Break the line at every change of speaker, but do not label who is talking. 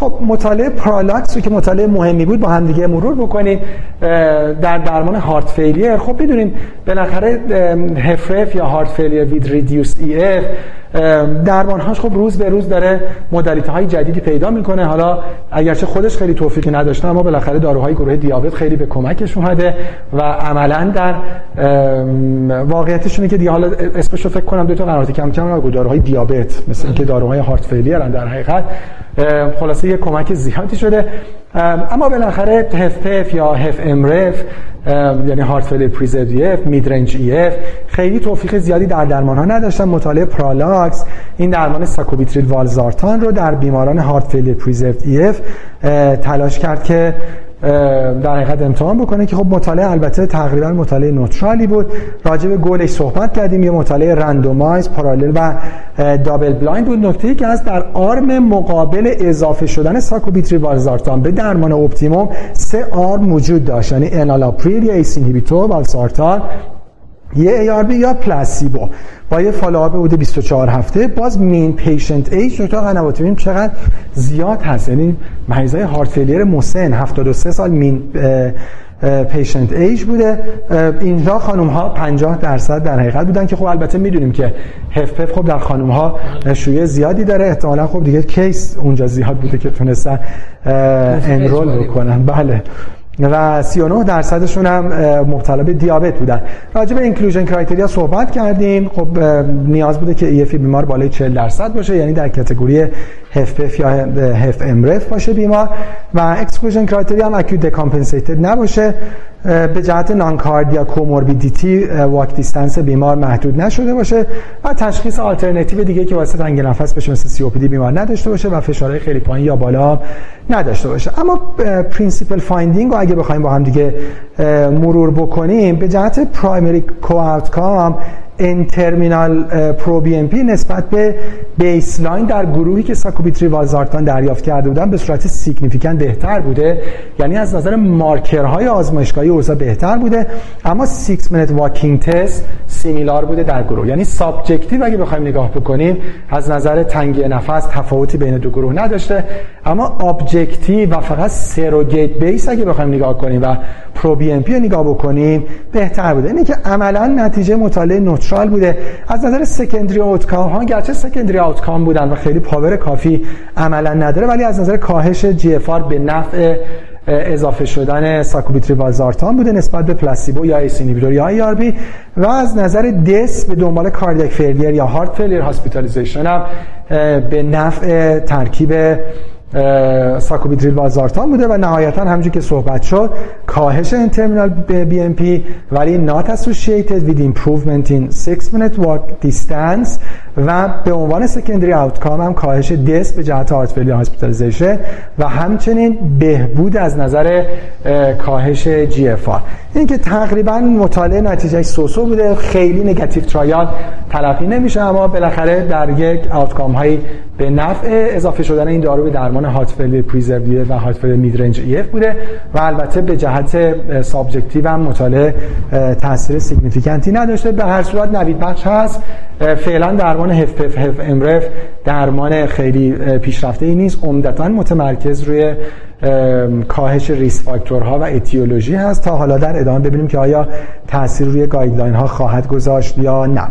خب مطالعه PARALLAX رو که مطالعه مهمی بود با هم دیگه مرور بکنیم در درمان heart failure. خب بدونیم بالاخره HFrEF یا heart failure with reduced EF درمانهاش خب روز به روز داره modality های جدیدی پیدا می‌کنه. حالا اگرچه خودش خیلی توفیقی نداشته اما بالاخره داروهای گروه دیابت خیلی به کمکش اومده و عملا در واقعیتش که دیگه حالا اسمش رو فکر کنم دو تا قرارات کم کم داروهای دیابت مثل اینکه داروهای heart failure در حقیقت خلاصه یه کمک زیادی شده. اما بالاخره HFpEF یا HFmrEF یعنی heart failure preserve mid-range EF خیلی توفیق زیادی در درمان ها نداشتن. مطالعه PARALLAX این درمان ساکوبیتریل والزارتان رو در بیماران heart failure preserve EF تلاش کرد که در حقیقت امتحان بکنه که خب مطالعه البته تقریبا مطالعه neutral ی بود. راجع به گلش صحبت کردیم یه مطالعه randomized parallel و double blind بود. نکته ای که از در arm مقابل اضافه شدن ساکوبیتریل والزارتان به درمان optimum سه arm وجود داشت. یعنی انالاپریل یا ACE inhibitor والزارتان. یه ARB یا placebo با یه follow up بوده 24 هفته. باز mean patient age دو تا قنوات ببینیم چقدر زیاد هست. یعنی مریضای heart failure مسن 73 سال mean patient age بوده. اینجا خانم ها 50 درصد در حقیقت بودن که خب البته می‌دونیم که HFpEF خب در خانم ها شیوع زیادی داره. احتمالا خب دیگه case اونجا زیاد بوده که تونستن enroll بکنن. بله. و 39 درصدشون هم مبتلا به دیابت بودن. راجع به inclusion criteria صحبت کردیم. خب نیاز بوده که EF بیمار بالای 40 درصد باشه یعنی در category HFpEF یا HFmrEF باشه بیمار. و exclusion criteria هم acute decompensated نباشه. به جهت non-cardiac comorbidity walk distance بیمار محدود نشده باشه. و تشخیص آلترناتیو دیگه که واسه تنگی نفس بشه مثل COPD بیمار نداشته باشه و فشارهای خیلی پایین یا بالا نداشته باشه. اما principal finding رو اگه بخوایم با هم دیگه مرور بکنیم به جهت primary co-outcome terminal pro BNP نسبت به baseline در گروهی که ساکوبیتری والزارتان دریافت کرده بودن به صورت significant بهتر بوده. یعنی از نظر مارکرهای آزمایشگاهی اوضاع بهتر بوده اما 6 minute walking test similar بوده در گروه. یعنی subjective اگه بخوایم نگاه بکنیم از نظر تنگی نفس تفاوتی بین دو گروه نداشته. اما objective و فقط surrogate base اگه بخوایم نگاه کنیم و pro BNP نگاه بکنیم بهتر بوده. اینه که عملا نتیجه مطالعه neutral بوده. از نظر secondary outcome ها گرچه secondary outcome بودن و خیلی power کافی عملا نداره ولی از نظر کاهش GFR به نفع اضافه شدن ساکوبیتریل والزارتان بوده نسبت به placebo یا ACE یا ARB و از نظر death به دنبال cardiac failure یا heart failure hospitalization هم به نفع ترکیب ساکوبیتریل والزارتان بوده. و نهایتا همونجوری که صحبت شد کاهش N-terminal BNP ولی not associated with improvement in 6 minute walk distance و به عنوان secondary outcome هم کاهش death به جهت heart failure hospitalization و همچنین بهبود از نظر کاهش GFR این که تقریبا مطالعه نتیجه so-so بوده خیلی negative trial تلقی نمیشه اما بالاخره در یک outcome هایی به نفع اضافه شدن این دارو به درمان heart preserve ه و heart failure mid-range EF بوده و البته به جهت subjective هم مطالعه تاثیر significant ی نداشته. به هر صورت نوید بخش هست. فعلا درمان HFpEF HFmrEF درمان خیلی پیشرفته ای نیست. عمدتا متمرکز روی کاهش risk factor ها و etiology هست. تا حالا در ادامه ببینیم که آیا تاثیر روی guideline ها خواهد گذاشت یا نه.